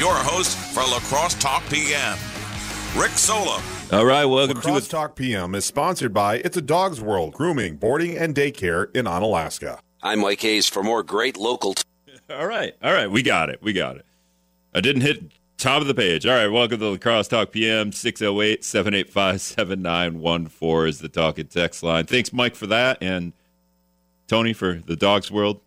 your host for La Crosse Talk PM, Rick Sola. All right, welcome to La Crosse to Talk PM is sponsored by It's a Dog's World Grooming, Boarding, and Daycare in Onalaska. I'm Mike Hayes for more great local. T- All right, all right, we got it, we got it. I didn't hit top of the page. All right, welcome to La Crosse Talk PM 608 785 7914 is the talk and text line. Thanks, Mike, for that, and Tony for the Dogs World.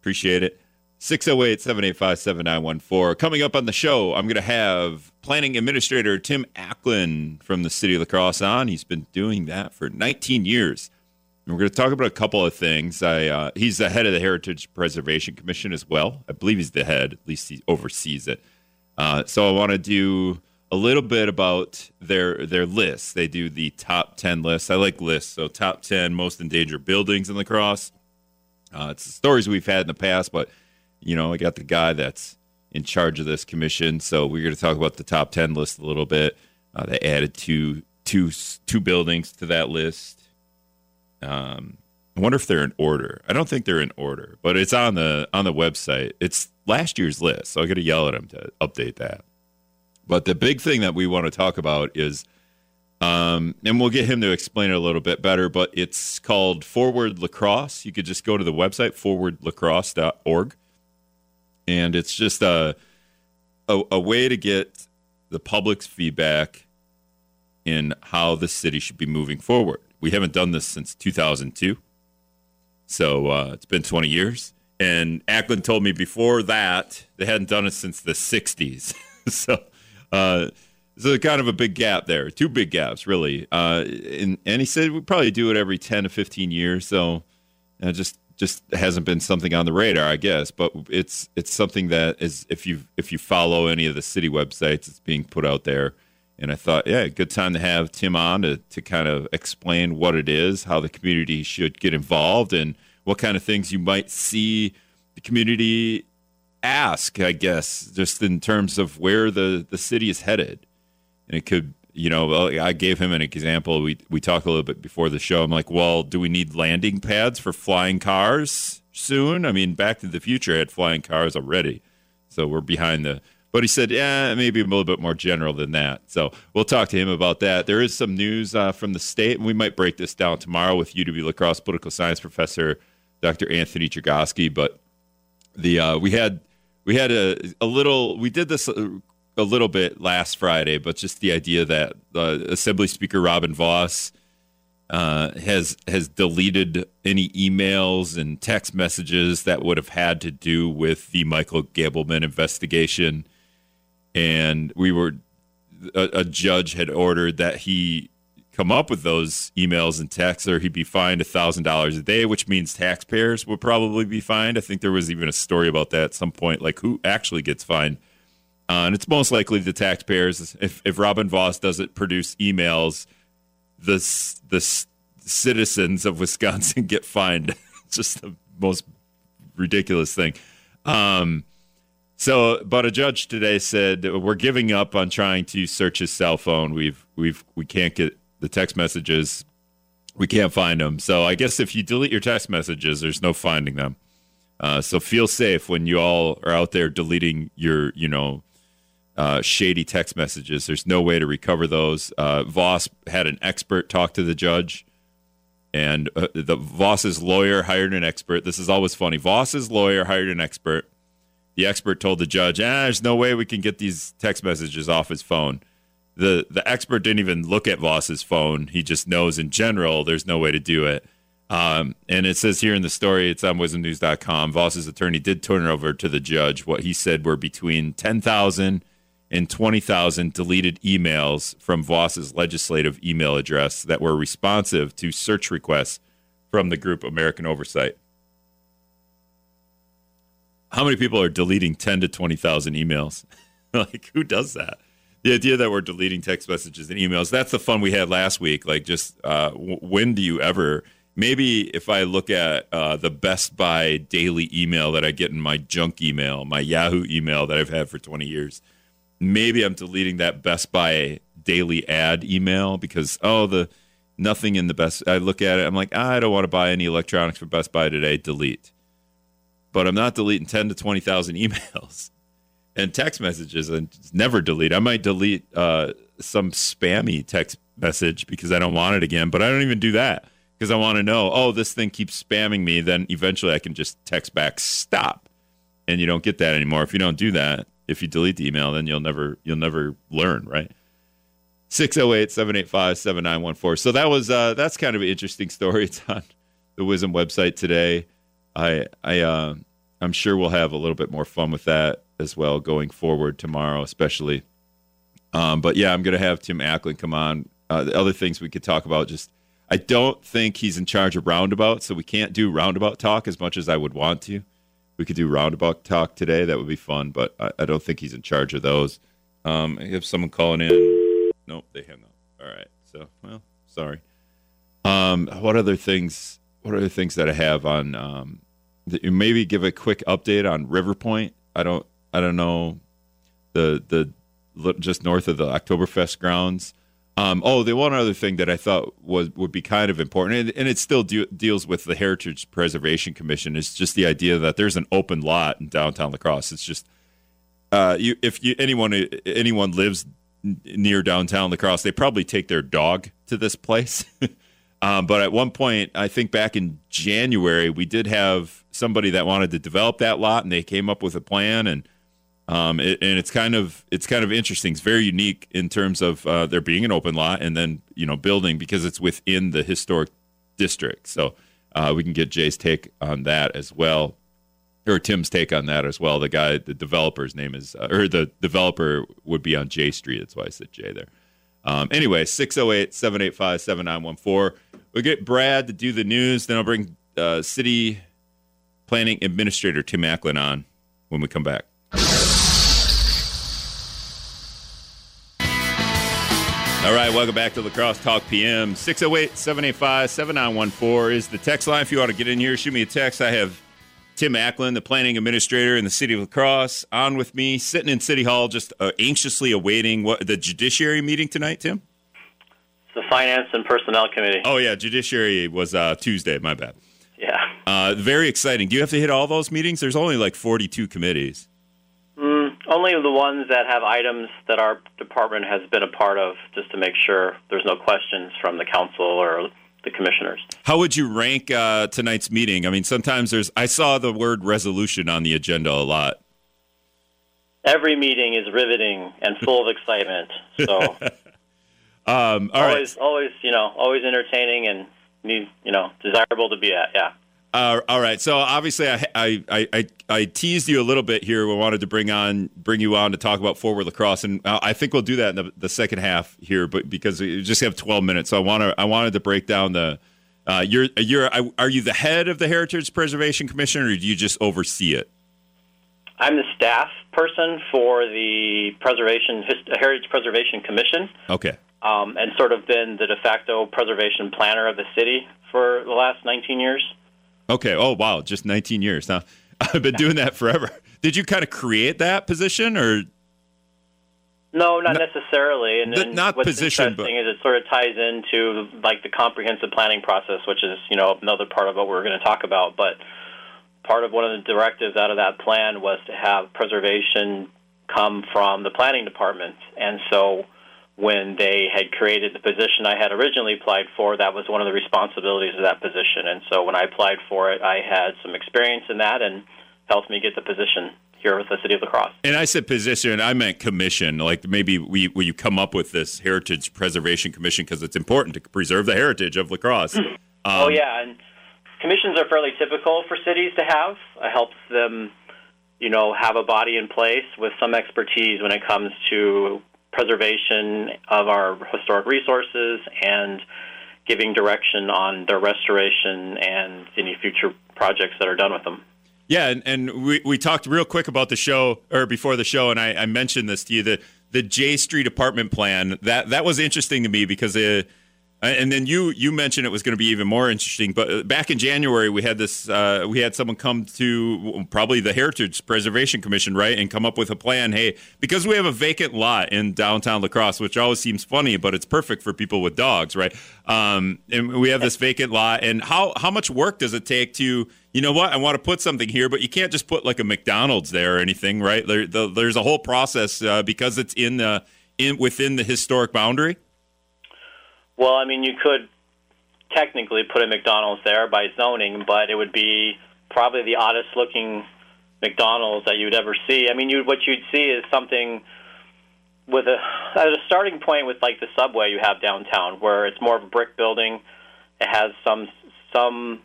Appreciate it. 608 785 7914. Coming up on the show, I'm going to have Planning Administrator Tim Acklin from the City of La Crosse on. He's been doing that for 19 years. And we're going to talk about a couple of things. I, uh, he's the head of the Heritage Preservation Commission as well. I believe he's the head, at least he oversees it. Uh, so I want to do a little bit about their their lists. They do the top 10 lists. I like lists. So top 10 most endangered buildings in La Crosse. Uh, it's stories we've had in the past, but you know, I got the guy that's in charge of this commission, so we're going to talk about the top ten list a little bit. Uh, they added two two two buildings to that list. Um, I wonder if they're in order. I don't think they're in order, but it's on the on the website. It's last year's list, so I got to yell at him to update that. But the big thing that we want to talk about is, um, and we'll get him to explain it a little bit better. But it's called Forward La Crosse. You could just go to the website forwardlacrosse.org and it's just a, a, a way to get the public's feedback in how the city should be moving forward. We haven't done this since 2002, so uh, it's been 20 years. And Acklin told me before that they hadn't done it since the 60s. so, uh, so kind of a big gap there, two big gaps really. Uh, and, and he said we probably do it every 10 to 15 years. So, uh, just just hasn't been something on the radar, I guess. But it's it's something that is if you if you follow any of the city websites, it's being put out there. And I thought, yeah, good time to have Tim on to to kind of explain what it is, how the community should get involved, and what kind of things you might see the community ask. I guess just in terms of where the the city is headed, and it could you know, I gave him an example. We we talked a little bit before the show. I'm like, well, do we need landing pads for flying cars soon? I mean, Back to the Future had flying cars already, so we're behind the. But he said, yeah, maybe a little bit more general than that. So we'll talk to him about that. There is some news uh, from the state, and we might break this down tomorrow with UW La Crosse political science professor Dr. Anthony Chergosky. But the uh, we had we had a, a little we did this uh, a little bit last Friday, but just the idea that uh, Assembly Speaker Robin Vos uh, has has deleted any emails and text messages that would have had to do with the Michael Gableman investigation, and we were a, a judge had ordered that he come up with those emails and texts, or he'd be fined a thousand dollars a day, which means taxpayers would probably be fined. I think there was even a story about that at some point, like who actually gets fined. Uh, and it's most likely the taxpayers. If, if Robin Vos doesn't produce emails, the the citizens of Wisconsin get fined. it's just the most ridiculous thing. Um, so, but a judge today said we're giving up on trying to search his cell phone. We've we've we can't get the text messages. We can't find them. So I guess if you delete your text messages, there's no finding them. Uh, so feel safe when you all are out there deleting your, you know, uh, shady text messages. There's no way to recover those. Uh, Vos had an expert talk to the judge, and uh, the Vos's lawyer hired an expert. This is always funny. Vos's lawyer hired an expert. The expert told the judge, ah, "There's no way we can get these text messages off his phone." the The expert didn't even look at Vos's phone. He just knows in general there's no way to do it. Um, and it says here in the story, it's on wizmnews.com. Vos's attorney did turn it over to the judge what he said were between 10,000 and 20,000 deleted emails from Vos's legislative email address that were responsive to search requests from the group American Oversight. How many people are deleting 10 to 20,000 emails? like, who does that? The idea that we're deleting text messages and emails, that's the fun we had last week. Like, just uh, w- when do you ever maybe if I look at uh, the Best Buy daily email that I get in my junk email, my Yahoo email that I've had for 20 years, maybe I'm deleting that Best Buy daily ad email because, oh, the nothing in the Best. I look at it, I'm like, ah, I don't want to buy any electronics for Best Buy today, delete. But I'm not deleting 10 to 20,000 emails. and text messages and never delete. I might delete uh, some spammy text message because I don't want it again, but I don't even do that because I want to know, oh, this thing keeps spamming me. Then eventually I can just text back, stop. And you don't get that anymore. If you don't do that, if you delete the email, then you'll never you'll never learn, right? 608-785-7914. So that was uh, that's kind of an interesting story. It's on the WIZM website today. I I uh, I'm sure we'll have a little bit more fun with that as well going forward tomorrow, especially. Um, but yeah, I'm to have Tim Acklin come on. Uh, the other things we could talk about, just I don't think he's in charge of roundabout, so we can't do roundabout talk as much as I would want to. We could do roundabout talk today; that would be fun. But I, I don't think he's in charge of those. Um, I have someone calling in. Nope, they hung up. All right, so well, sorry. Um, what other things? What other things that I have on? Um, maybe give a quick update on River Point. I don't. I don't know the the just north of the Oktoberfest grounds. Um, oh, the one other thing that I thought was would be kind of important, and, and it still de- deals with the Heritage Preservation Commission, is just the idea that there's an open lot in downtown La Crosse. It's just uh, you, if you, anyone anyone lives near downtown La Crosse, they probably take their dog to this place. um, but at one point, I think back in January, we did have somebody that wanted to develop that lot, and they came up with a plan and um, it, and it's kind of it's kind of interesting. It's very unique in terms of uh, there being an open lot and then you know building because it's within the historic district. So uh, we can get Jay's take on that as well, or Tim's take on that as well. The guy, the developer's name is, uh, or the developer would be on J Street. That's why I said Jay there. Um, anyway, 608 785 7914. We'll get Brad to do the news. Then I'll bring uh, City Planning Administrator Tim Acklin on when we come back. All right, welcome back to La Crosse Talk PM. 608 785 7914 is the text line. If you want to get in here, shoot me a text. I have Tim Acklin, the planning administrator in the city of La Crosse, on with me, sitting in City Hall, just uh, anxiously awaiting what the judiciary meeting tonight, Tim? The Finance and Personnel Committee. Oh, yeah, judiciary was uh, Tuesday. My bad. Yeah. Uh, very exciting. Do you have to hit all those meetings? There's only like 42 committees. Only the ones that have items that our department has been a part of, just to make sure there's no questions from the council or the commissioners. How would you rank uh, tonight's meeting? I mean, sometimes there's. I saw the word resolution on the agenda a lot. Every meeting is riveting and full of excitement. So, um, always, right. always, you know, always entertaining and you know, desirable to be at. Yeah. Uh, all right. So obviously, I, I, I I teased you a little bit here. We wanted to bring on bring you on to talk about forward La Crosse, and I think we'll do that in the, the second half here. But because we just have twelve minutes, so I want to I wanted to break down the. Uh, you're you're are you the head of the Heritage Preservation Commission, or do you just oversee it? I'm the staff person for the Preservation Heritage Preservation Commission. Okay. Um, and sort of been the de facto preservation planner of the city for the last 19 years. Okay. Oh, wow. Just 19 years. Now, I've been doing that forever. Did you kind of create that position or? No, not, not necessarily. And, the, not what's position, interesting but... is it sort of ties into like the comprehensive planning process, which is you know another part of what we're going to talk about. But part of one of the directives out of that plan was to have preservation come from the planning department, and so when they had created the position I had originally applied for, that was one of the responsibilities of that position. And so when I applied for it, I had some experience in that and helped me get the position here with the city of La Crosse. And I said position, I meant commission. Like maybe we, will you come up with this Heritage Preservation Commission because it's important to preserve the heritage of La Crosse. um, oh, yeah. And commissions are fairly typical for cities to have. It helps them, you know, have a body in place with some expertise when it comes to preservation of our historic resources and giving direction on their restoration and any future projects that are done with them. Yeah, and, and we, we talked real quick about the show or before the show, and I, I mentioned this to you the the J Street apartment plan that that was interesting to me because it, And then you you mentioned it was going to be even more interesting. But uh, back in January, we had this uh, we had someone come to probably the Heritage Preservation Commission, right, and come up with a plan. Hey, because we have a vacant lot in downtown La Crosse, which always seems funny, but it's perfect for people with dogs, right? Um, and we have this vacant lot, and how how much work does it take to you know what I want to put something here, but you can't just put like a McDonald's there or anything, right? There, the, there's a whole process uh, because it's in the in within the historic boundary. Well, I mean, you could technically put a McDonald's there by zoning, but it would be probably the oddest looking McDonald's that you'd ever see. I mean, you what you'd see is something with a at a starting point with like the subway you have downtown, where it's more of a brick building. It has some some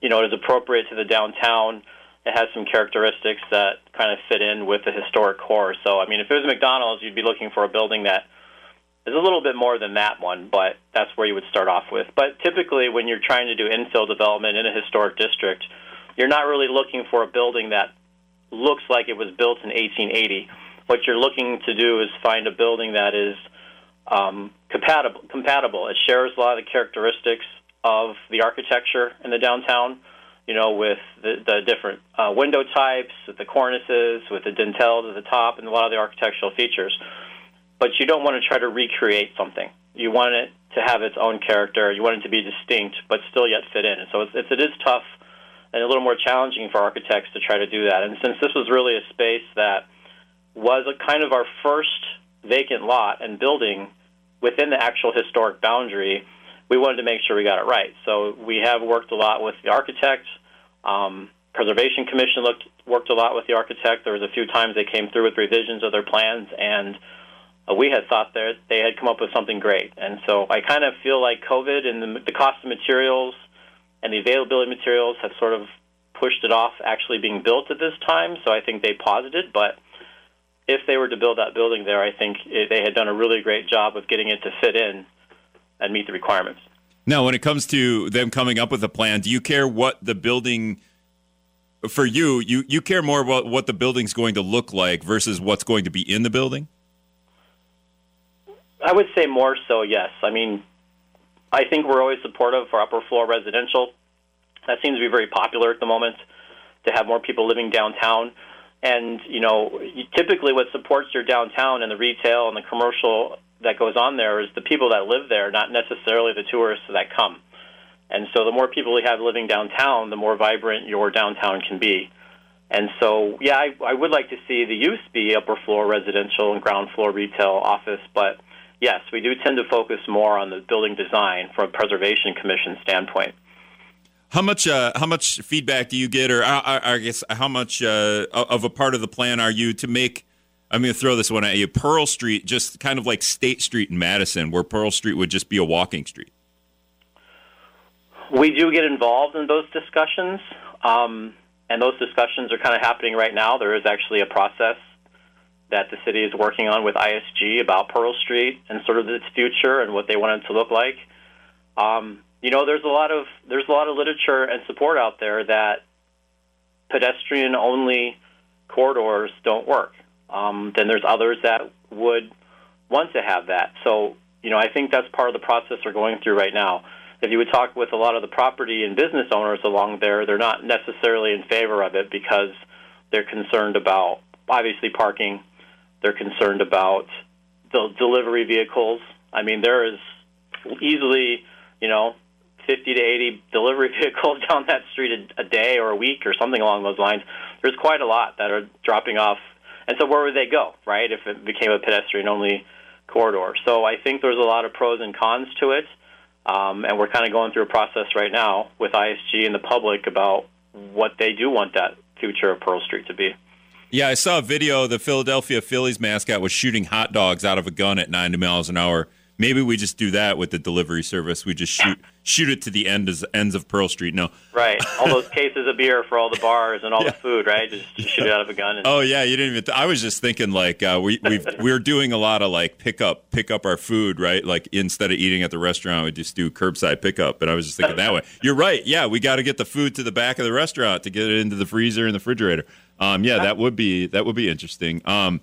you know it is appropriate to the downtown. It has some characteristics that kind of fit in with the historic core. So, I mean, if it was a McDonald's, you'd be looking for a building that is a little bit more than that one, but that's where you would start off with. But typically, when you're trying to do infill development in a historic district, you're not really looking for a building that looks like it was built in 1880. What you're looking to do is find a building that is um, compatible. Compatible. It shares a lot of the characteristics of the architecture in the downtown. You know, with the, the different uh, window types, with the cornices, with the dentils at the top, and a lot of the architectural features but you don't want to try to recreate something. You want it to have its own character. You want it to be distinct, but still yet fit in. And so it's, it's, it is tough and a little more challenging for architects to try to do that. And since this was really a space that was a kind of our first vacant lot and building within the actual historic boundary, we wanted to make sure we got it right. So we have worked a lot with the architect. Um, Preservation Commission looked worked a lot with the architect. There was a few times they came through with revisions of their plans and Uh, we had thought that they had come up with something great. And so I kind of feel like COVID and the, the cost of materials and the availability of materials have sort of pushed it off actually being built at this time. So I think they paused it. But if they were to build that building there, I think it, they had done a really great job of getting it to fit in and meet the requirements. Now, when it comes to them coming up with a plan, do you care what the building? For you, you you care more about what the building's going to look like versus what's going to be in the building. I would say more so, yes. I mean, I think we're always supportive for upper floor residential. That seems to be very popular at the moment to have more people living downtown. And, you know, typically what supports your downtown and the retail and the commercial that goes on there is the people that live there, not necessarily the tourists that come. And so the more people you have living downtown, the more vibrant your downtown can be. And so, yeah, I, I would like to see the use be upper floor residential and ground floor retail office, but yes, we do tend to focus more on the building design from a preservation commission standpoint. How much uh, how much feedback do you get, or I, uh, uh, I guess how much uh, of a part of the plan are you to make? I'm going to throw this one at you. Pearl Street, just kind of like State Street in Madison, where Pearl Street would just be a walking street. We do get involved in those discussions, um, and those discussions are kind of happening right now. There is actually a process that the city is working on with ISG about Pearl Street and sort of its future and what they want it to look like. Um, you know, there's a lot of there's a lot of literature and support out there that pedestrian only corridors don't work. Um, then there's others that would want to have that. So, you know, I think that's part of the process we're going through right now. If you would talk with a lot of the property and business owners along there, they're not necessarily in favor of it because they're concerned about obviously parking, they're concerned about the delivery vehicles. I mean, there is easily, you know, 50 to 80 delivery vehicles down that street a, a day or a week or something along those lines. There's quite a lot that are dropping off. And so where would they go, right, if it became a pedestrian only corridor? So I think there's a lot of pros and cons to it. Um, and we're kind of going through a process right now with ISG and the public about what they do want that future of Pearl Street to be. Yeah, I saw a video. The Philadelphia Phillies mascot was shooting hot dogs out of a gun at 90 miles an hour. Maybe we just do that with the delivery service. We just shoot shoot it to the end as, ends of Pearl Street. No, right. All those cases of beer for all the bars and all yeah. the food, right? Just, just shoot it out of a gun. And- oh yeah, you didn't even. Th- I was just thinking like uh, we we we're doing a lot of like pick up pick up our food, right? Like instead of eating at the restaurant, we just do curbside pickup. And I was just thinking that way. You're right. Yeah, we got to get the food to the back of the restaurant to get it into the freezer and the refrigerator. Um, yeah, that would be that would be interesting. Um,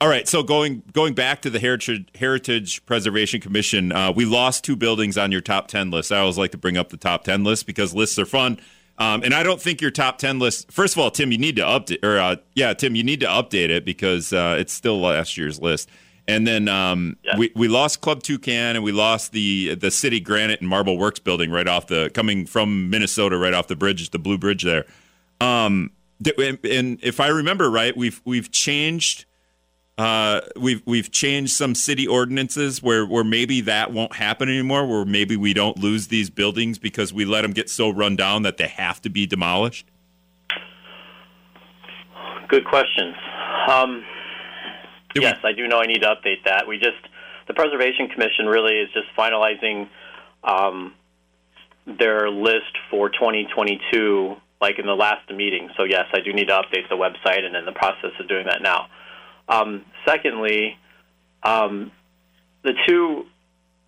all right. So going going back to the Heritage Heritage Preservation Commission, uh, we lost two buildings on your top ten list. I always like to bring up the top ten list because lists are fun. Um, and I don't think your top ten list. First of all, Tim, you need to update. Or uh, yeah, Tim, you need to update it because uh, it's still last year's list. And then um, Yeah. we we lost Club Toucan and we lost the the City Granite and Marble Works building right off the coming from Minnesota right off the bridge, the Blue Bridge there. Um, and- and if I remember right, we've we've changed uh, we've we've changed some city ordinances where where maybe that won't happen anymore. Where maybe we don't lose these buildings because we let them get so run down that they have to be demolished. Good questions. Um, Did we- yes, I do know I need to update that. We just the Preservation Commission really is just finalizing um, their list for 2022, like in the last meeting. So yes, I do need to update the website, and in the process of doing that now. Um, secondly, um, the two,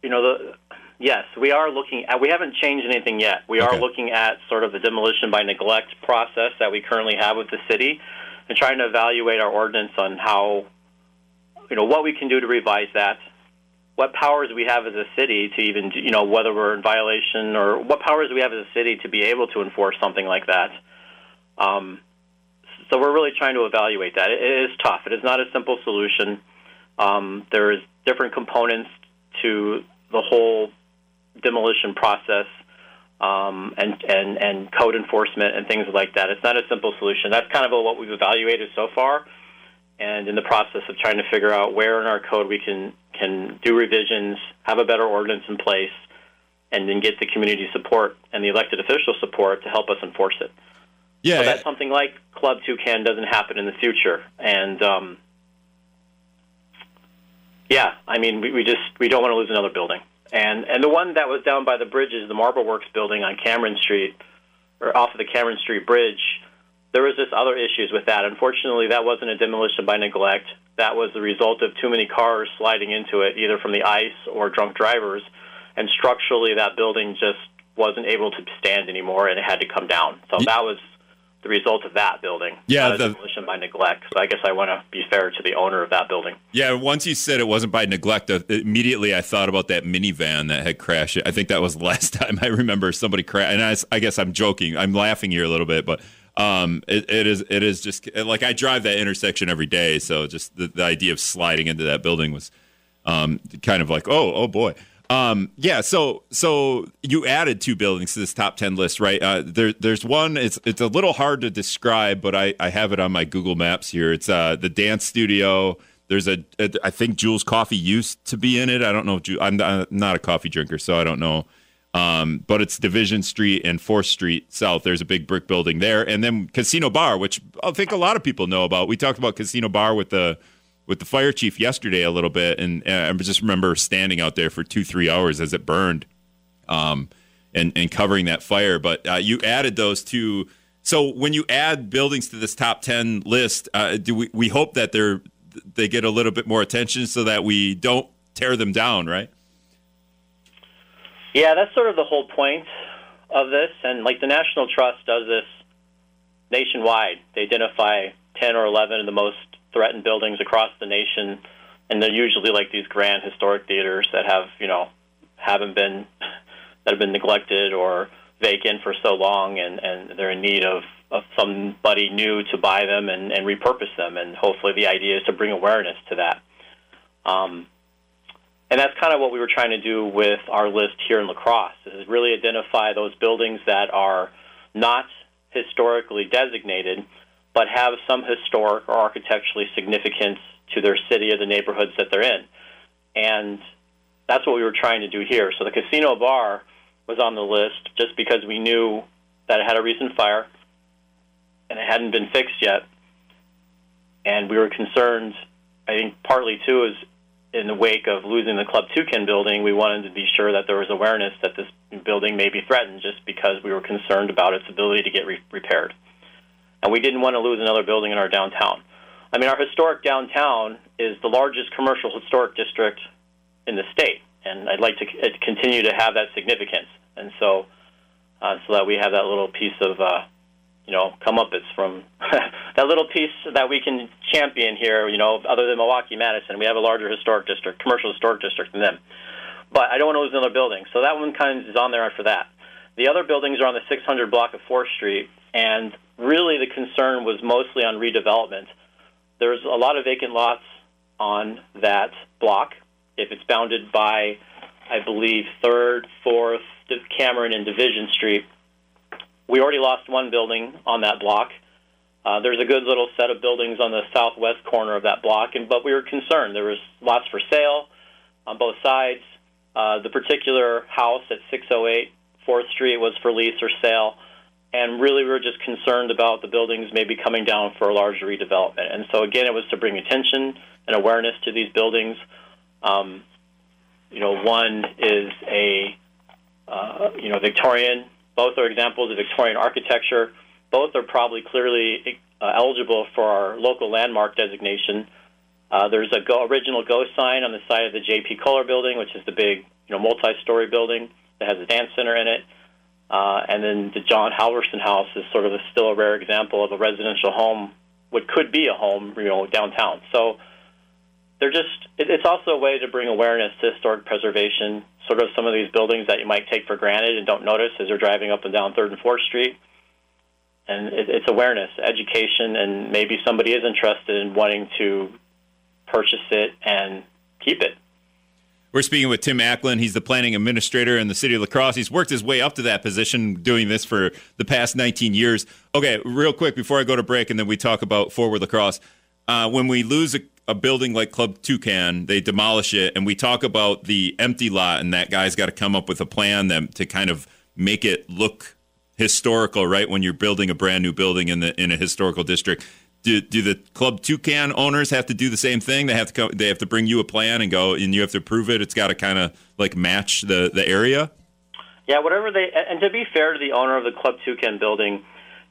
you know, the yes, we are looking at. We haven't changed anything yet. We Okay. are looking at sort of the demolition by neglect process that we currently have with the city, and trying to evaluate our ordinance on how, you know, what we can do to revise that. What powers we have as a city to even, you know, whether we're in violation or what powers we have as a city to be able to enforce something like that. Um, so we're really trying to evaluate that. It, is tough. It is not a simple solution. Um, there's different components to the whole demolition process um, and, and, and code enforcement and things like that. It's not a simple solution. That's kind of what we've evaluated so far, and in the process of trying to figure out where in our code we can, can do revisions, have a better ordinance in place, and then get the community support and the elected official support to help us enforce it. Yeah, So that something like Club Toucan doesn't happen in the future. And um, yeah, I mean, we, we just we don't want to lose another building. And and the one that was down by the bridge is the Marble Works building on Cameron Street, or off of the Cameron Street Bridge. There was just other issues with that. Unfortunately, that wasn't a demolition by neglect. That was the result of too many cars sliding into it, either from the ice or drunk drivers. And structurally, that building just wasn't able to stand anymore, and it had to come down. So that was the result of that building. Yeah, the- demolition by neglect. So I guess I want to be fair to the owner of that building. yeah. Once you said it wasn't by neglect, uh, immediately I thought about that minivan that had crashed. I think that was the last time I remember somebody crash. And I guess I'm joking. I'm laughing here a little bit, but um, it, it is it is just like I drive that intersection every day. So just the, the idea of sliding into that building was um, kind of like, oh, oh boy. Um, yeah, so so you added two buildings to this top ten list, right? Uh, there, there's one. It's it's a little hard to describe, but I, I have it on my Google Maps here. It's uh, the dance studio. There's a, a I think Jules Coffee used to be in it. I don't know. If I'm I'm not a coffee drinker, so I don't know. Um, but it's Division Street and Fourth Street South. There's a big brick building there, and then Casino Bar, which I think a lot of people know about. We talked about Casino Bar with the with the fire chief yesterday a little bit, and, I just remember standing out there for two three hours as it burned, um, and and covering that fire. But uh, you added those two. So when you add buildings to this top ten list, uh, do we we hope that they're they get a little bit more attention so that we don't tear them down, right? Yeah, that's sort of the whole point of this. And like the National Trust does this nationwide. They identify 10 or 11 of the most threatened buildings across the nation. And they're usually like these grand historic theaters that have, you know, haven't been, that have been neglected or vacant for so long and, and they're in need of, of somebody new to buy them and, and repurpose them. And hopefully the idea is to bring awareness to that. Um, and that's kind of what we were trying to do with our list here in La Crosse is really identify those buildings that are not historically designated, but have some historic or architecturally significance to their city or the neighborhoods that they're in. And that's what we were trying to do here. So the casino bar was on the list just because we knew that it had a recent fire and it hadn't been fixed yet. And we were concerned, I think partly too, is in the wake of losing the Club Toucan building, we wanted to be sure that there was awareness that this building may be threatened just because we were concerned about its ability to get re- repaired. And we didn't want to lose another building in our downtown. I mean, our historic downtown is the largest commercial historic district in the state, and I'd like to c- uh, continue to have that significance. And so, uh, so that we have that little piece of, uh, you know, comeuppance from that little piece that we can champion here, you know, other than Milwaukee Madison, we have a larger historic district, commercial historic district than them. But I don't want to lose another building, so that one kind of is on there for that. The other buildings are on the 600 block of 4th Street, and really the concern was mostly on redevelopment. There's a lot of vacant lots on that block. If it's bounded by, I believe, 3rd, 4th, Cameron, and Division Street, we already lost one building on that block. Uh, there's a good little set of buildings on the southwest corner of that block, and but we were concerned. There was lots for sale on both sides. Uh, the particular house at 608 4th Street was for lease or sale, and really we were just concerned about the buildings maybe coming down for a larger redevelopment. And so again, it was to bring attention and awareness to these buildings. Um, you know, one is a uh, you know Victorian both are examples of Victorian architecture. Both are probably clearly uh, eligible for our local landmark designation. Uh, there's a go, original Go sign on the side of the J.P. Kohler building, which is the big, you know, multi-story building that has a dance center in it. Uh, and then the John Halverson House is sort of a, still a rare example of a residential home, what could be a home, you know, downtown. So they're just. It, it's also a way to bring awareness to historic preservation sort of some of these buildings that you might take for granted and don't notice as you're driving up and down Third and Fourth Street. And it, it's awareness, education, and maybe somebody is interested in wanting to purchase it and keep it. We're speaking with Tim Acklin. He's the planning administrator in the city of La Crosse. He's worked his way up to that position, doing this for the past 19 years. Okay, real quick before I go to break, and then we talk about Forward La Crosse. Uh, when we lose a a building like Club Toucan, they demolish it, and we talk about the empty lot, and that guy's got to come up with a plan that, to kind of make it look historical, right? When you're building a brand new building in the in a historical district, do, do the Club Toucan owners have to do the same thing? They have to come, they have to bring you a plan and go, and you have to prove it. It's got to kind of like match the the area. Yeah, whatever they. And to be fair to the owner of the Club Toucan building,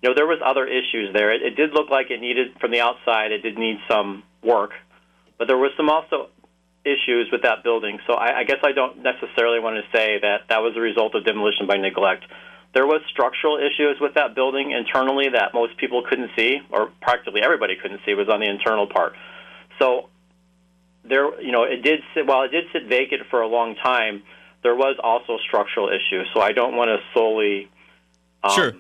know there was other issues there. It, it did look like it needed from the outside. It did need some work but there was some also issues with that building. So I, I guess I don't necessarily want to say that that was a result of demolition by neglect. There was structural issues with that building internally that most people couldn't see, or practically everybody couldn't see. Was on the internal part. So there, you know, it did sit. While it did sit vacant for a long time, there was also structural issues. So I don't want to solely um, sure.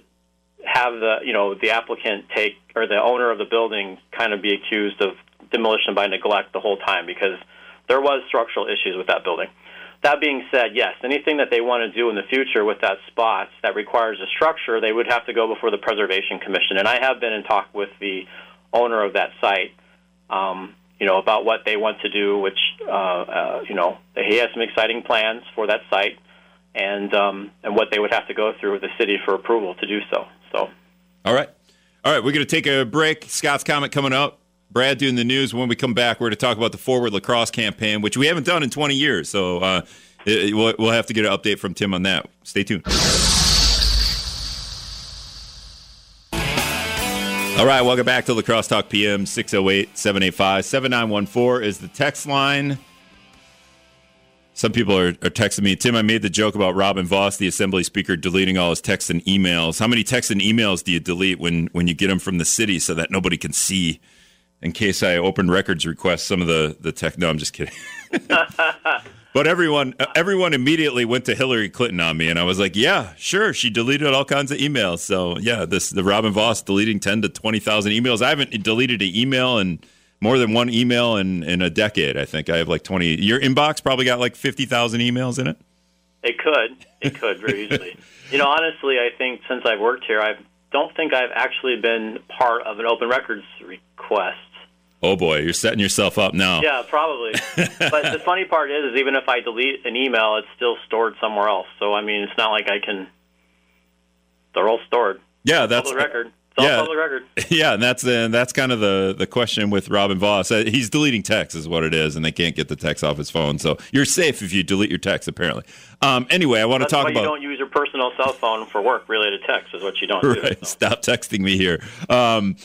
Have the you know the applicant take or the owner of the building kind of be accused of demolition by neglect the whole time because there was structural issues with that building. That being said, yes, anything that they want to do in the future with that spot that requires a structure, they would have to go before the Preservation Commission. And I have been in talk with the owner of that site, um, you know, about what they want to do. Which, uh, uh, you know, he has some exciting plans for that site, and um, and what they would have to go through with the city for approval to do so. So, all right, all right, we're going to take a break. Scott's comment coming up. Brad doing the news. When we come back, we're going to talk about the Forward La Crosse campaign, which we haven't done in 20 years. So uh, it, we'll, we'll have to get an update from Tim on that. Stay tuned. All right, welcome back to La Crosse Talk PM 608 785 7914 is the text line. Some people are, are, texting me, Tim. I made the joke about Robin Vos, the Assembly Speaker, deleting all his texts and emails. How many texts and emails do you delete when when you get them from the city so that nobody can see in case I open records request some of the the tech. No, I'm just kidding. but everyone everyone immediately went to Hillary Clinton on me, and I was like, yeah, sure. She deleted all kinds of emails. So yeah, this the Robin Vos deleting ten to twenty thousand emails. I haven't deleted an email in more than one email in in a decade. I think I have like twenty. Your inbox probably got like fifty thousand emails in it. It could. It could very easily. you know, honestly, I think since I've worked here, I don't think I've actually been part of an open records request. Oh boy, you're setting yourself up now. Yeah, probably. but the funny part is, is even if I delete an email, it's still stored somewhere else. So I mean, it's not like I can. They're all stored. Yeah, that's the record. It's yeah, public record. Yeah, and that's uh, that's kind of the the question with Robin Vos. Uh, he's deleting text, is what it is, and they can't get the text off his phone. So you're safe if you delete your text. Apparently. Um, anyway, I want to talk why about. You don't use your personal cell phone for work related text. Is what you don't right. do. So. Stop texting me here. Um,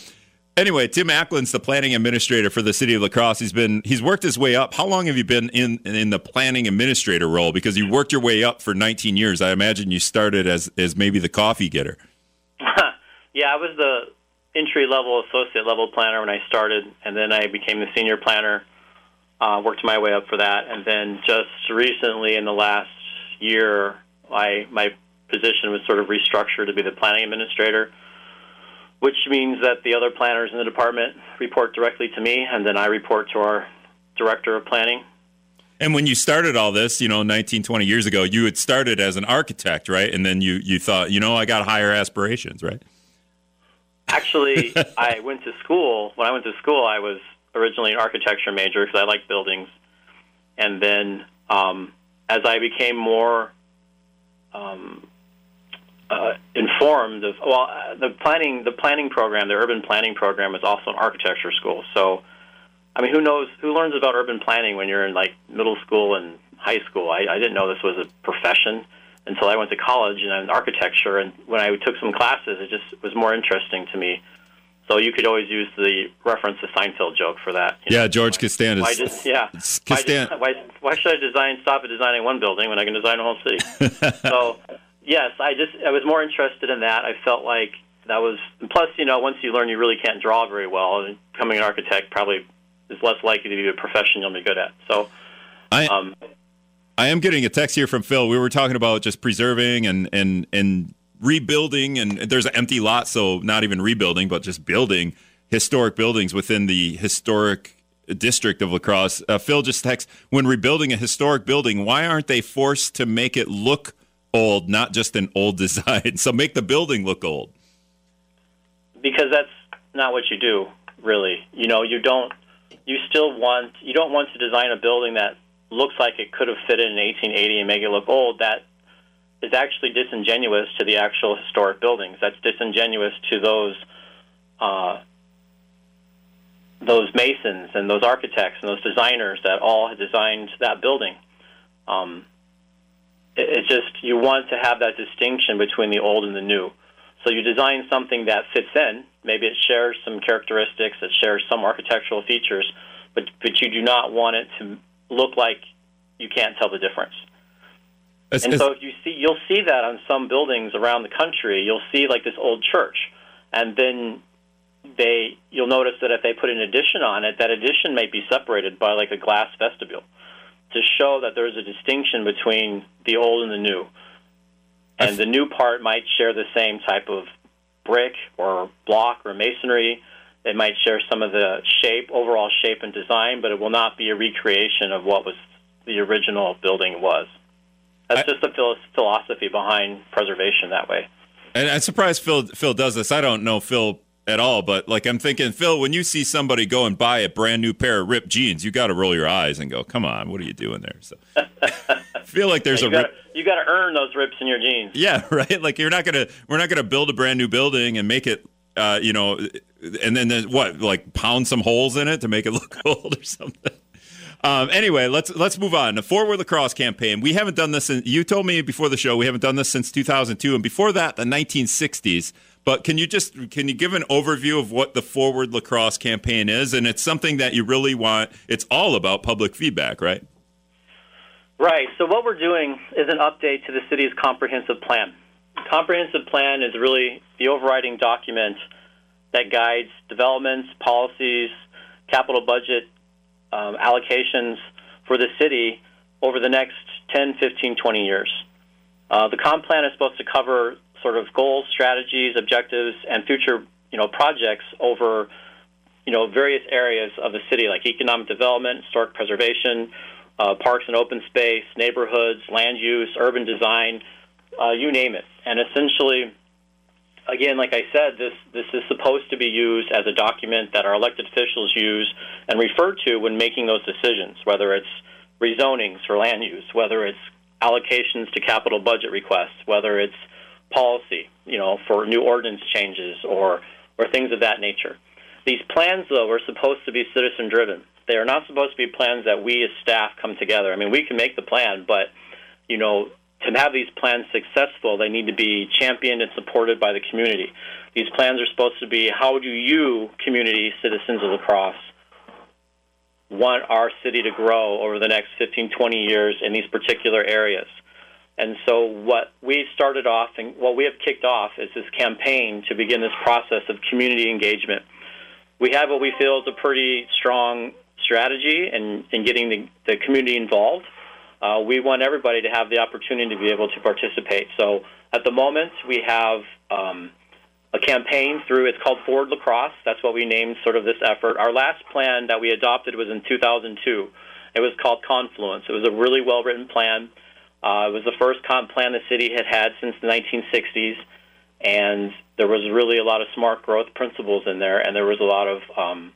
Anyway, Tim Acklin's the planning administrator for the city of La Crosse. He's been he's worked his way up. How long have you been in in the planning administrator role? Because you worked your way up for 19 years. I imagine you started as as maybe the coffee getter. yeah, I was the entry level, associate level planner when I started, and then I became the senior planner. Uh, worked my way up for that, and then just recently, in the last year, I my position was sort of restructured to be the planning administrator, which means that the other planners in the department report directly to me, and then I report to our director of planning. And when you started all this, you know, 19, 20 years ago, you had started as an architect, right? And then you, you thought, you know, I got higher aspirations, right? Actually, I went to school. When I went to school, I was originally an architecture major because I like buildings. And then um, as I became more um, uh, informed of well, uh, the planning the planning program, the urban planning program, is also an architecture school. So, I mean, who knows who learns about urban planning when you're in like middle school and high school? I, I didn't know this was a profession until I went to college and in architecture. And when I took some classes, it just was more interesting to me. So you could always use the reference to Seinfeld joke for that. yeah, know? George Costanza. Why just yeah? Why, why, why should I design stop at designing one building when I can design a whole city? so yes, I just I was more interested in that. I felt like that was plus you know once you learn you really can't draw very well, and becoming an architect probably is less likely to be a profession you'll be good at. So. I, um, I am getting a text here from Phil. We were talking about just preserving and and and rebuilding, and there's an empty lot, so not even rebuilding, but just building historic buildings within the historic district of La Crosse. Uh, Phil just texts when rebuilding a historic building, why aren't they forced to make it look old, not just an old design? So make the building look old. Because that's not what you do, really. You know, you don't. You still want. You don't want to design a building that looks like it could have fit in 1880 and make it look old. That is actually disingenuous to the actual historic buildings. That's disingenuous to those uh, those masons and those architects and those designers that all had designed that building. Um, it, it's just you want to have that distinction between the old and the new. So you design something that fits in. Maybe it shares some characteristics, it shares some architectural features, but but you do not want it to look like you can't tell the difference. It's, and it's, so if you see, you'll see that on some buildings around the country. You'll see like this old church, and then they you'll notice that if they put an addition on it, that addition might be separated by like a glass vestibule to show that there's a distinction between the old and the new. And the new part might share the same type of brick or block or masonry. It might share some of the shape, overall shape and design, but it will not be a recreation of what was the original building was. That's I, just the philosophy behind preservation that way. And I'm surprised Phil Phil does this. I don't know Phil at all, but like I'm thinking, Phil, when you see somebody go and buy a brand new pair of ripped jeans, you got to roll your eyes and go, "Come on, what are you doing there?" So, I feel like there's yeah, a gotta, you got to earn those rips in your jeans. Yeah, right. Like you're not gonna we're not gonna build a brand new building and make it, uh, you know, and then what, like pound some holes in it to make it look old or something. Um, anyway, let's let's move on. The Forward La Crosse campaign. We haven't done this. In, you told me before the show we haven't done this since 2002, and before that, the 1960s. But can you just can you give an overview of what the Forward La Crosse campaign is? And it's something that you really want. It's all about public feedback, right? Right. So what we're doing is an update to the city's comprehensive plan. Comprehensive plan is really the overriding document that guides developments, policies, capital budget um, allocations for the city over the next 10, 15, 20 years. Uh, the comp plan is supposed to cover sort of goals, strategies, objectives, and future you know projects over you know various areas of the city, like economic development, historic preservation, uh, parks and open space, neighborhoods, land use, urban design, uh, you name it. And essentially, again, like I said, this this is supposed to be used as a document that our elected officials use and refer to when making those decisions, whether it's rezonings for land use, whether it's allocations to capital budget requests, whether it's policy, you know, for new ordinance changes or or things of that nature. These plans, though, are supposed to be citizen driven. They are not supposed to be plans that we as staff come together. I mean, we can make the plan, but you know, to have these plans successful, they need to be championed and supported by the community. These plans are supposed to be how do you, community citizens of La Crosse, want our city to grow over the next 15, 20 years in these particular areas? And so, what we started off and what we have kicked off is this campaign to begin this process of community engagement. We have what we feel is a pretty strong strategy in, in getting the, the community involved. Uh, we want everybody to have the opportunity to be able to participate. So, at the moment, we have um, a campaign through, it's called Forward La Crosse. That's what we named sort of this effort. Our last plan that we adopted was in 2002. It was called Confluence. It was a really well written plan. Uh, it was the first comp plan the city had had since the 1960s, and there was really a lot of smart growth principles in there, and there was a lot of um,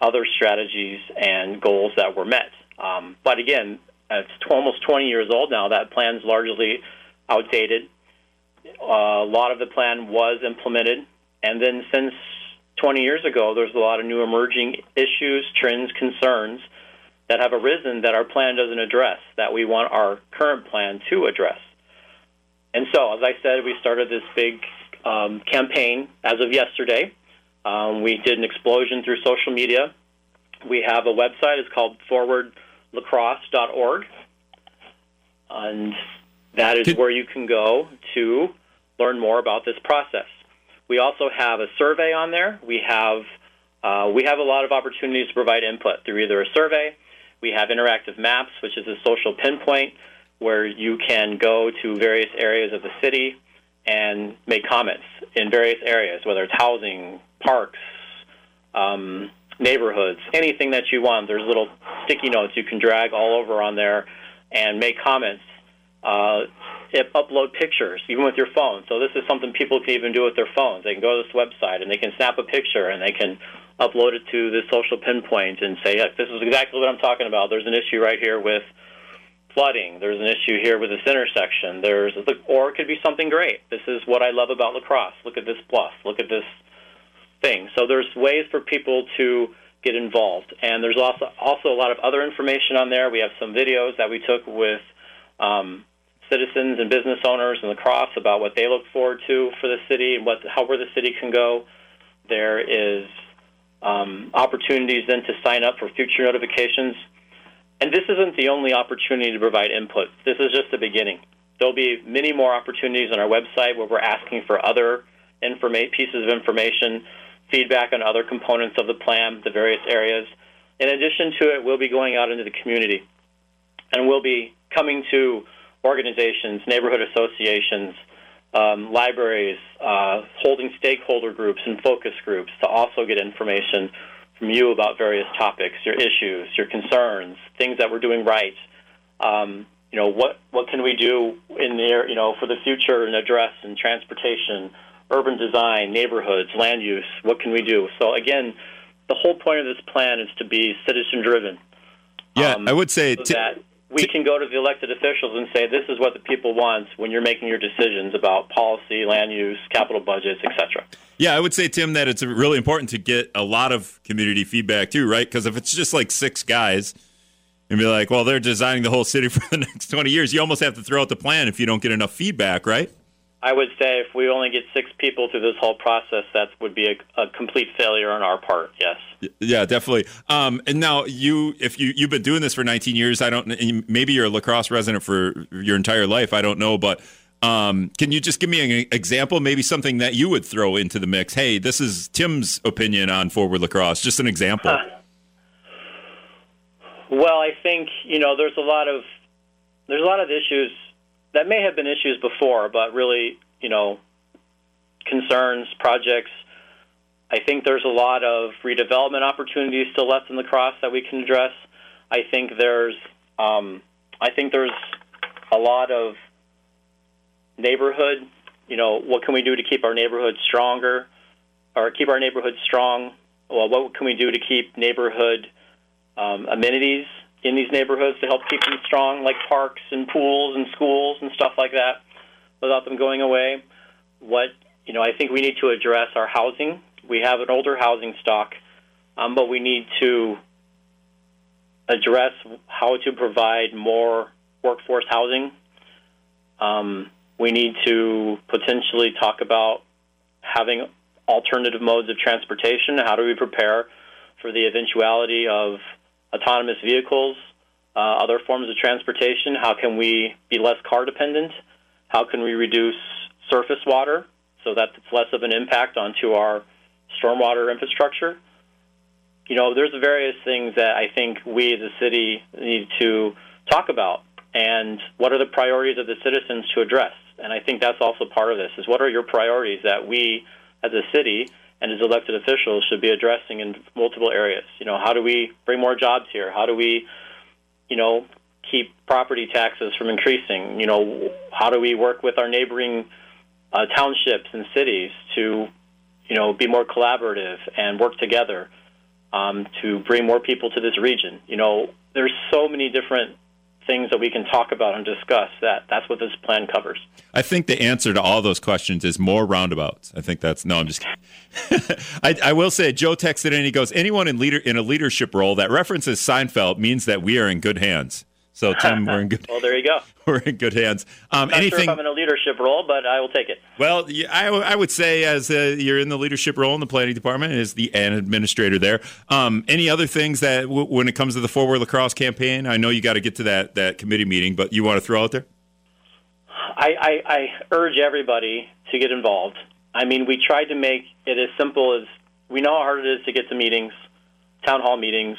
other strategies and goals that were met. Um, but again, it's almost 20 years old now. That plan's largely outdated. Uh, a lot of the plan was implemented, and then since 20 years ago, there's a lot of new emerging issues, trends, concerns that have arisen that our plan doesn't address, that we want our current plan to address. And so, as I said, we started this big um, campaign as of yesterday. Um, we did an explosion through social media. We have a website. It's called forwardlacrosse.org. And that is where you can go to learn more about this process. We also have a survey on there. We have uh, we have a lot of opportunities to provide input through either a survey we have interactive maps, which is a social pinpoint where you can go to various areas of the city and make comments in various areas, whether it's housing, parks, um, neighborhoods, anything that you want. There's little sticky notes you can drag all over on there and make comments. Uh, upload pictures, even with your phone. So this is something people can even do with their phones. They can go to this website and they can snap a picture and they can upload it to the social pinpoint and say, yeah, this is exactly what I'm talking about. There's an issue right here with flooding. There's an issue here with this intersection. There's, or it could be something great. This is what I love about La Crosse. Look at this bluff. Look at this thing. So there's ways for people to get involved, and there's also also a lot of other information on there. We have some videos that we took with um, citizens and business owners in La Crosse about what they look forward to for the city and what how where the city can go. There is um, opportunities then to sign up for future notifications. And this isn't the only opportunity to provide input. This is just the beginning. There'll be many more opportunities on our website where we're asking for other informa- pieces of information, feedback on other components of the plan, the various areas. In addition to it, we'll be going out into the community and we'll be coming to organizations, neighborhood associations, um, libraries, uh, holding stakeholder groups and focus groups to also get information from you about various topics, your issues, your concerns, things that we're doing right. Um, you know, what what can we do in there, you know, for the future and address and transportation, urban design, neighborhoods, land use. What can we do? So again, the whole point of this plan is to be citizen driven. Yeah, um, I would say so t- that we can go to the elected officials and say this is what the people want when you're making your decisions about policy, land use, capital budgets, etc. Yeah, I would say Tim that it's really important to get a lot of community feedback too, right? Because if it's just like six guys and be like, well, they're designing the whole city for the next 20 years, you almost have to throw out the plan if you don't get enough feedback, right? I would say if we only get six people through this whole process, that would be a, a complete failure on our part. Yes. Yeah, definitely. Um, and now you, if you you've been doing this for 19 years, I don't. Maybe you're a La Crosse resident for your entire life. I don't know, but um, can you just give me an example, maybe something that you would throw into the mix? Hey, this is Tim's opinion on Forward La Crosse. Just an example. Uh, well, I think you know there's a lot of there's a lot of issues that may have been issues before, but really, you know, concerns, projects. I think there's a lot of redevelopment opportunities still left in La Crosse that we can address. I think there's, um, I think there's a lot of neighborhood. You know, what can we do to keep our neighborhood stronger, or keep our neighborhood strong? Well, what can we do to keep neighborhood um, amenities in these neighborhoods to help keep them strong, like parks and pools and schools and stuff like that, without them going away. What you know, I think we need to address our housing. We have an older housing stock, um, but we need to address how to provide more workforce housing. Um, we need to potentially talk about having alternative modes of transportation. How do we prepare for the eventuality of autonomous vehicles, uh, other forms of transportation? How can we be less car dependent? How can we reduce surface water so that it's less of an impact onto our stormwater infrastructure? You know, there's various things that I think we as a city need to talk about, and what are the priorities of the citizens to address? And I think that's also part of this: is what are your priorities that we as a city and as elected officials should be addressing in multiple areas. You know, how do we bring more jobs here? How do we, you know, keep property taxes from increasing? You know, how do we work with our neighboring uh, townships and cities to, you know, be more collaborative and work together um, to bring more people to this region? You know, there's so many different things that we can talk about and discuss that that's what this plan covers. I think the answer to all those questions is more roundabouts. I think that's no, I'm just. I, I, will say Joe texted in he goes, anyone in leader in a leadership role that references Seinfeld means that we are in good hands. So Tim, we're in good. well, there you go. We're in good hands. Um, Not anything? Sure if I'm in a leadership role, but I will take it. Well, I, I would say as uh, you're in the leadership role in the planning department, as the an administrator there. Um, any other things that w- when it comes to the forward La Crosse campaign? I know you got to get to that that committee meeting, but you want to throw out there? I, I, I urge everybody to get involved. I mean, we tried to make it as simple as we know how hard it is to get to meetings, town hall meetings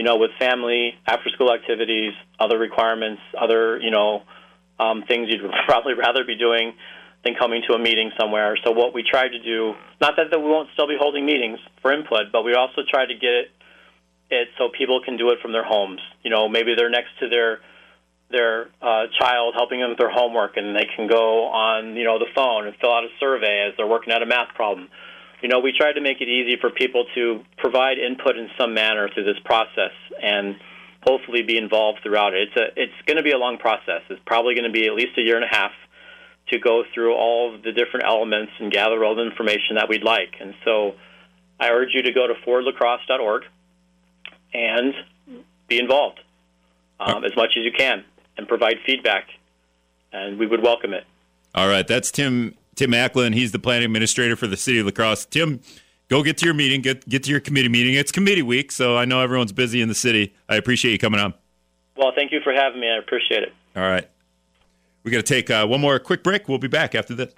you know, with family, after school activities, other requirements, other, you know, um, things you'd probably rather be doing than coming to a meeting somewhere. So what we tried to do, not that, that we won't still be holding meetings for input, but we also try to get it, it so people can do it from their homes. You know, maybe they're next to their their uh, child helping them with their homework, and they can go on you know the phone and fill out a survey as they're working out a math problem you know, we tried to make it easy for people to provide input in some manner through this process and hopefully be involved throughout it. It's a it's going to be a long process. It's probably going to be at least a year and a half to go through all of the different elements and gather all the information that we'd like. And so I urge you to go to forwardlacrosse.org and be involved um, as much as you can and provide feedback, and we would welcome it. All right, that's Tim Tim Acklin. He's the planning administrator for the city of La Crosse. Tim, go get to your meeting, get get to your committee meeting. It's committee week, so I know everyone's busy in the city. I appreciate you coming on. Well, thank you for having me. I appreciate it. All right. We got to take uh, one more quick break. We'll be back after this.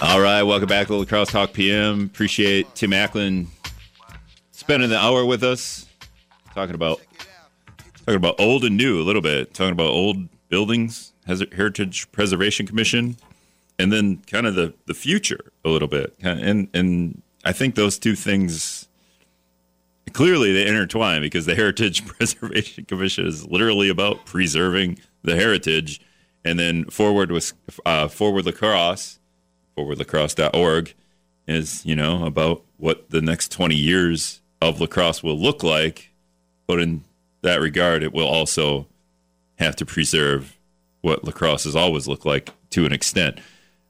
All right, welcome back to La Crosse Talk PM. Appreciate Tim Acklin spending the hour with us, talking about talking about old and new a little bit, talking about old buildings, Heritage Preservation Commission, and then kind of the, the future a little bit. And and I think those two things clearly they intertwine because the Heritage Preservation Commission is literally about preserving the heritage, and then forward with uh, forward La Crosse, forwardlacrosse.org is you know about what the next 20 years of La Crosse will look like, but in that regard, it will also have to preserve what La Crosse has always looked like to an extent.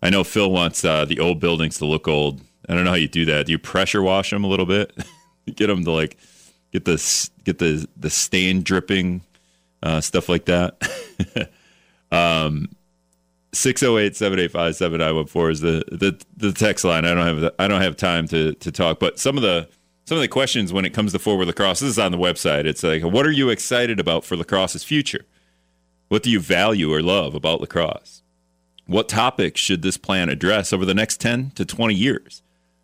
I know Phil wants uh, the old buildings to look old. I don't know how you do that. Do you pressure wash them a little bit? get them to like get the get the the stain dripping uh, stuff like that. um, 608-785-7914 is the, the the text line. I don't have I don't have time to to talk, but some of the some of the questions when it comes to forward La Crosse. This is on the website. It's like, what are you excited about for La Crosse's future? What do you value or love about La Crosse? What topics should this plan address over the next 10 to 20 years?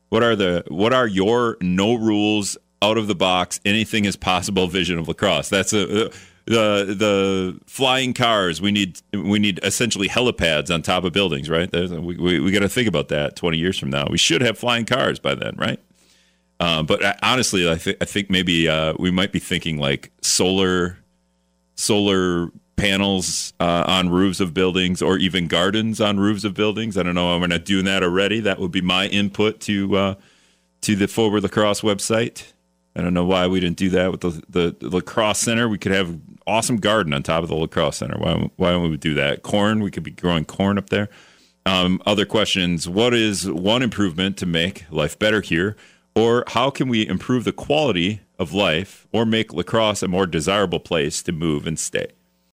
What are the what are your no rules out of the box anything is possible vision of La Crosse? That's a the the flying cars we need we need essentially helipads on top of buildings right we, we, we got to think about that 20 years from now we should have flying cars by then right uh, but honestly, I, I think maybe uh, we might be thinking like solar solar panels uh, on roofs of buildings or even gardens on roofs of buildings. I don't know. We're not doing that already. That would be my input to uh, to the Forward La Crosse website. I don't know why we didn't do that with the, the, the La Crosse Center. We could have awesome garden on top of the La Crosse Center. Why, why don't we do that? Corn, we could be growing corn up there. Um, other questions. What is one improvement to make life better here? Or how can we improve the quality of life or make La Crosse a more desirable place to move and stay?